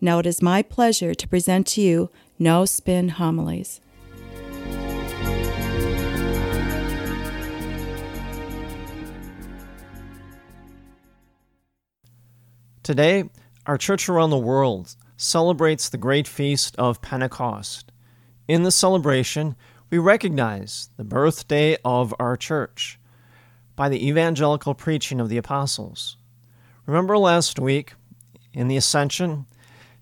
Now it is my pleasure to present to you No Spin Homilies. Today, our church around the world celebrates the great feast of Pentecost. In the celebration, we recognize the birthday of our church by the evangelical preaching of the apostles. Remember last week in the Ascension,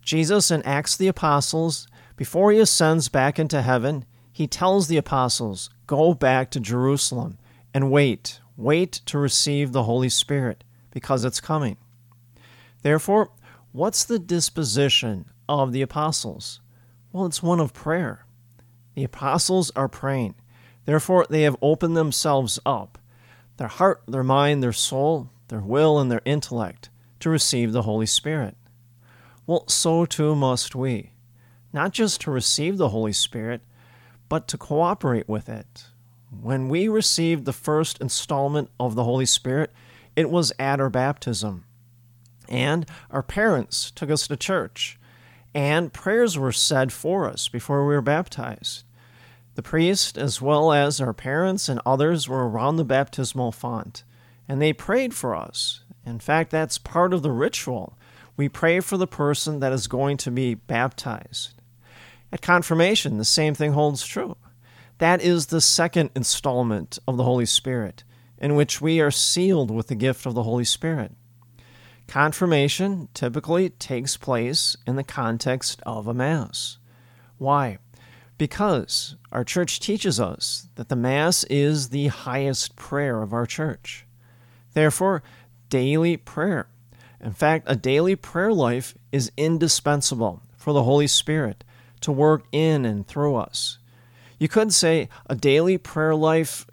Jesus enacts the apostles before he ascends back into heaven. He tells the apostles, Go back to Jerusalem and wait, wait to receive the Holy Spirit because it's coming. Therefore, what's the disposition of the apostles? Well, it's one of prayer. The apostles are praying. Therefore, they have opened themselves up, their heart, their mind, their soul, their will, and their intellect, to receive the Holy Spirit. Well, so too must we. Not just to receive the Holy Spirit, but to cooperate with it. When we received the first installment of the Holy Spirit, it was at our baptism. And our parents took us to church, and prayers were said for us before we were baptized. The priest, as well as our parents and others, were around the baptismal font, and they prayed for us. In fact, that's part of the ritual we pray for the person that is going to be baptized. At confirmation, the same thing holds true. That is the second installment of the Holy Spirit, in which we are sealed with the gift of the Holy Spirit. Confirmation typically takes place in the context of a Mass. Why? Because our church teaches us that the Mass is the highest prayer of our church. Therefore, daily prayer in fact, a daily prayer life is indispensable for the Holy Spirit to work in and through us. You could say a daily prayer life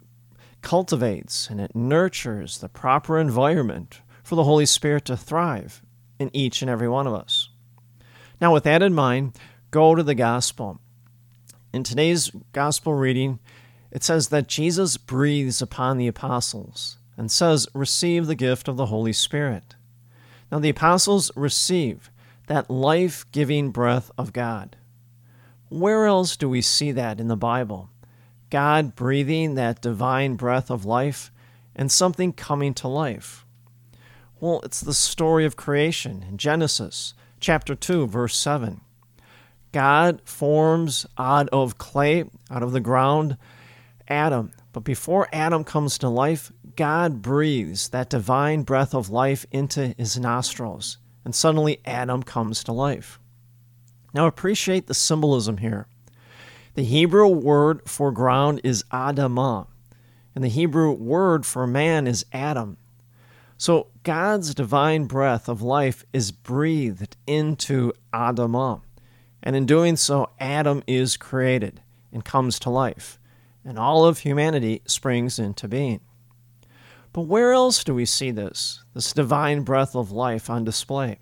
cultivates and it nurtures the proper environment for the Holy Spirit to thrive in each and every one of us. Now, with that in mind, go to the Gospel. In today's Gospel reading, it says that Jesus breathes upon the apostles and says, Receive the gift of the Holy Spirit. Now, the apostles receive that life giving breath of God. Where else do we see that in the Bible? God breathing that divine breath of life and something coming to life. Well, it's the story of creation in Genesis chapter 2, verse 7. God forms out of clay, out of the ground, Adam. But before Adam comes to life, God breathes that divine breath of life into his nostrils, and suddenly Adam comes to life. Now appreciate the symbolism here. The Hebrew word for ground is Adamah, and the Hebrew word for man is Adam. So God's divine breath of life is breathed into Adamah, and in doing so, Adam is created and comes to life, and all of humanity springs into being. But where else do we see this, this divine breath of life on display?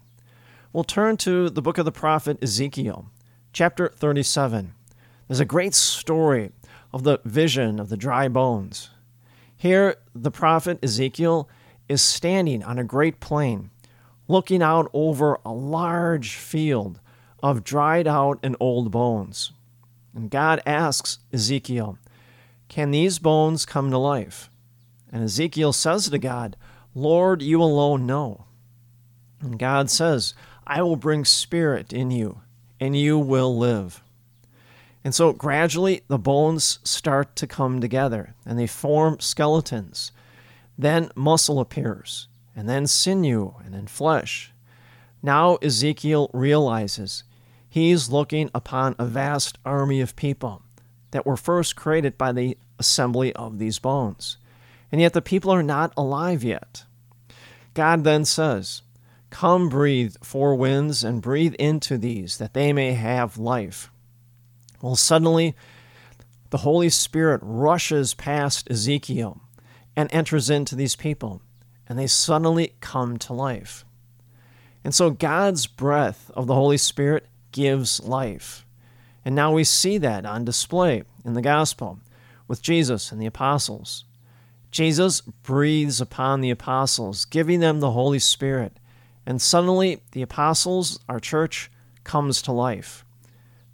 We'll turn to the book of the prophet Ezekiel, chapter 37. There's a great story of the vision of the dry bones. Here, the prophet Ezekiel is standing on a great plain, looking out over a large field of dried out and old bones. And God asks Ezekiel, Can these bones come to life? And Ezekiel says to God, Lord, you alone know. And God says, I will bring spirit in you, and you will live. And so gradually the bones start to come together and they form skeletons. Then muscle appears, and then sinew, and then flesh. Now Ezekiel realizes he's looking upon a vast army of people that were first created by the assembly of these bones and yet the people are not alive yet. God then says, Come, breathe four winds, and breathe into these, that they may have life. Well, suddenly, the Holy Spirit rushes past Ezekiel and enters into these people, and they suddenly come to life. And so, God's breath of the Holy Spirit gives life. And now we see that on display in the gospel with Jesus and the apostles. Jesus breathes upon the apostles, giving them the Holy Spirit. And suddenly, the apostles, our church, comes to life.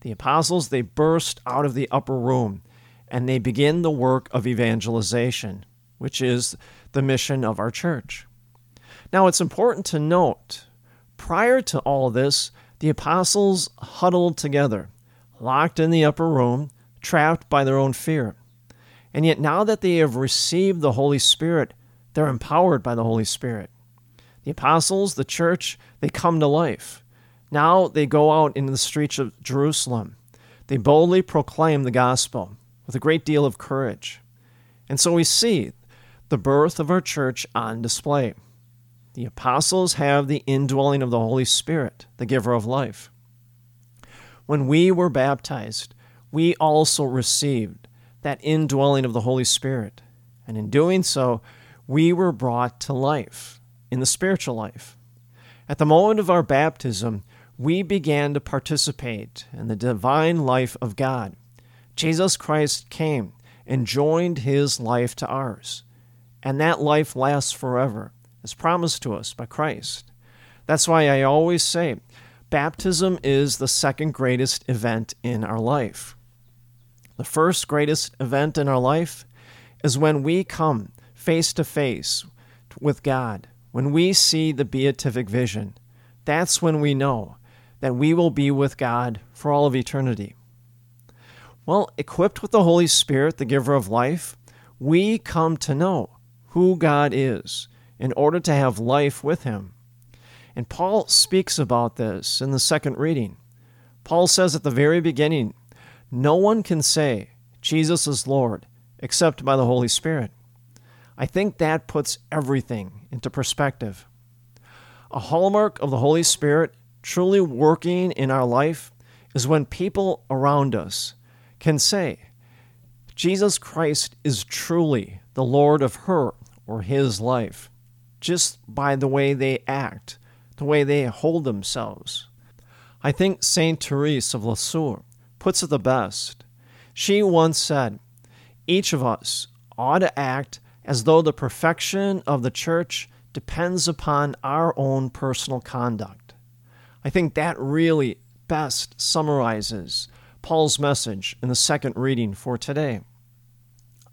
The apostles, they burst out of the upper room and they begin the work of evangelization, which is the mission of our church. Now, it's important to note prior to all this, the apostles huddled together, locked in the upper room, trapped by their own fear. And yet, now that they have received the Holy Spirit, they're empowered by the Holy Spirit. The apostles, the church, they come to life. Now they go out into the streets of Jerusalem. They boldly proclaim the gospel with a great deal of courage. And so we see the birth of our church on display. The apostles have the indwelling of the Holy Spirit, the giver of life. When we were baptized, we also received that indwelling of the Holy Spirit. And in doing so, we were brought to life, in the spiritual life. At the moment of our baptism, we began to participate in the divine life of God. Jesus Christ came and joined his life to ours. And that life lasts forever, as promised to us by Christ. That's why I always say baptism is the second greatest event in our life. The first greatest event in our life is when we come face to face with God, when we see the beatific vision. That's when we know that we will be with God for all of eternity. Well, equipped with the Holy Spirit, the giver of life, we come to know who God is in order to have life with Him. And Paul speaks about this in the second reading. Paul says at the very beginning no one can say Jesus is Lord except by the Holy Spirit. I think that puts everything into perspective. A hallmark of the Holy Spirit truly working in our life is when people around us can say, Jesus Christ is truly the Lord of her or his life, just by the way they act, the way they hold themselves. I think St. Therese of Lisieux puts it the best. She once said, Each of us ought to act as though the perfection of the church depends upon our own personal conduct. I think that really best summarizes Paul's message in the second reading for today.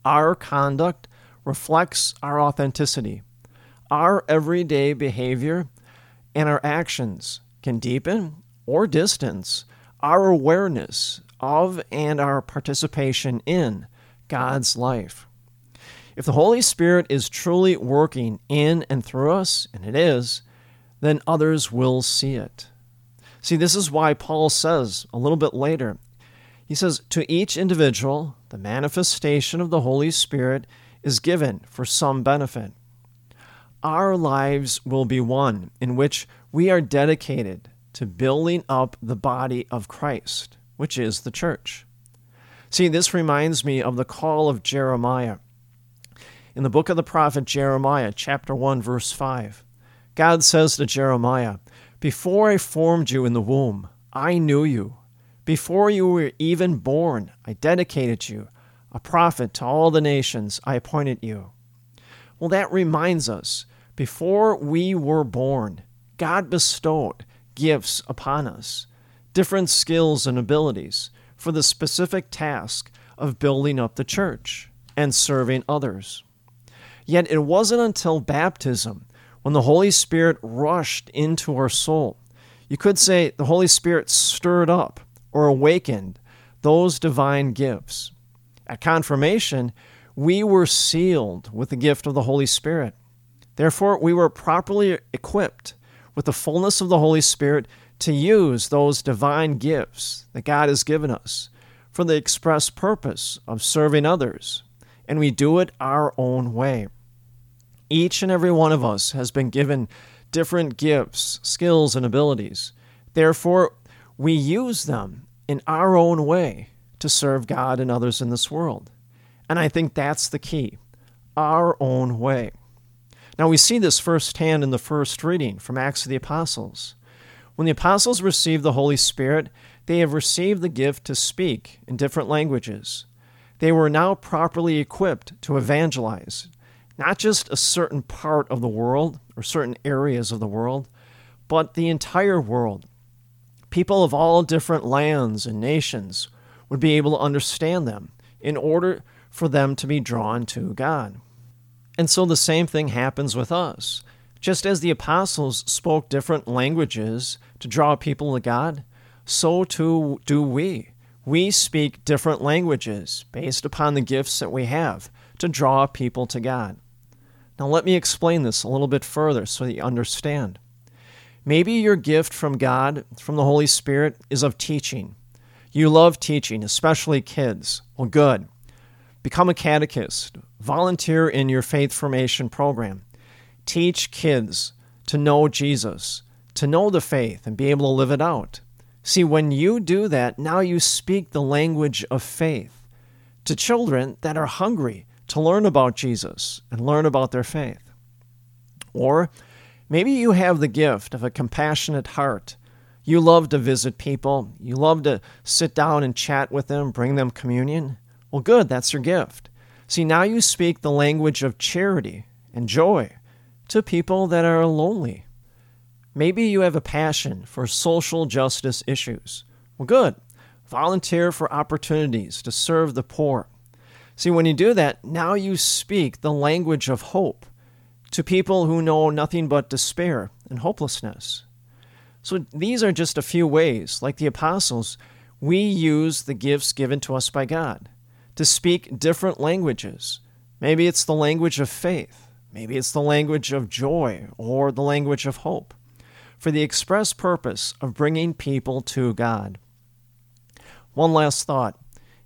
Our conduct reflects our authenticity. Our everyday behavior and our actions can deepen or distance our awareness of and our participation in God's life. If the Holy Spirit is truly working in and through us, and it is, then others will see it. See, this is why Paul says a little bit later, he says, To each individual, the manifestation of the Holy Spirit is given for some benefit. Our lives will be one in which we are dedicated to building up the body of Christ, which is the church. See, this reminds me of the call of Jeremiah. In the book of the prophet Jeremiah, chapter 1, verse 5, God says to Jeremiah, Before I formed you in the womb, I knew you. Before you were even born, I dedicated you. A prophet to all the nations, I appointed you. Well, that reminds us, before we were born, God bestowed gifts upon us, different skills and abilities for the specific task of building up the church and serving others. Yet it wasn't until baptism when the Holy Spirit rushed into our soul. You could say the Holy Spirit stirred up or awakened those divine gifts. At confirmation, we were sealed with the gift of the Holy Spirit. Therefore, we were properly equipped with the fullness of the Holy Spirit to use those divine gifts that God has given us for the express purpose of serving others, and we do it our own way. Each and every one of us has been given different gifts, skills, and abilities. Therefore, we use them in our own way to serve God and others in this world. And I think that's the key our own way. Now, we see this firsthand in the first reading from Acts of the Apostles. When the apostles received the Holy Spirit, they have received the gift to speak in different languages. They were now properly equipped to evangelize, not just a certain part of the world or certain areas of the world, but the entire world. People of all different lands and nations would be able to understand them in order for them to be drawn to God. And so the same thing happens with us. Just as the apostles spoke different languages to draw people to God, so too do we. We speak different languages based upon the gifts that we have to draw people to God. Now, let me explain this a little bit further so that you understand. Maybe your gift from God, from the Holy Spirit, is of teaching. You love teaching, especially kids. Well, good. Become a catechist. Volunteer in your faith formation program. Teach kids to know Jesus, to know the faith, and be able to live it out. See, when you do that, now you speak the language of faith to children that are hungry to learn about Jesus and learn about their faith. Or maybe you have the gift of a compassionate heart. You love to visit people, you love to sit down and chat with them, bring them communion. Well, good, that's your gift. See, now you speak the language of charity and joy to people that are lonely. Maybe you have a passion for social justice issues. Well, good. Volunteer for opportunities to serve the poor. See, when you do that, now you speak the language of hope to people who know nothing but despair and hopelessness. So these are just a few ways, like the apostles, we use the gifts given to us by God to speak different languages. Maybe it's the language of faith, maybe it's the language of joy or the language of hope, for the express purpose of bringing people to God. One last thought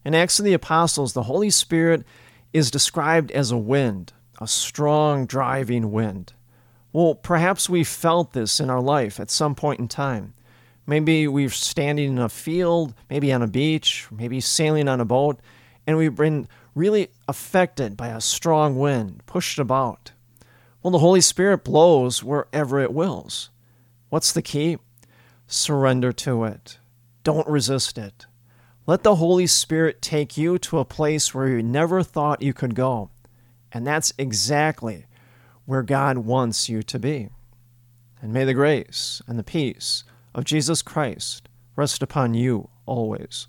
in Acts of the Apostles, the Holy Spirit is described as a wind, a strong driving wind. Well, perhaps we felt this in our life at some point in time. Maybe we're standing in a field, maybe on a beach, maybe sailing on a boat, and we've been really affected by a strong wind, pushed about. Well, the Holy Spirit blows wherever it wills. What's the key? Surrender to it. Don't resist it. Let the Holy Spirit take you to a place where you never thought you could go. And that's exactly where God wants you to be. And may the grace and the peace of Jesus Christ rest upon you always.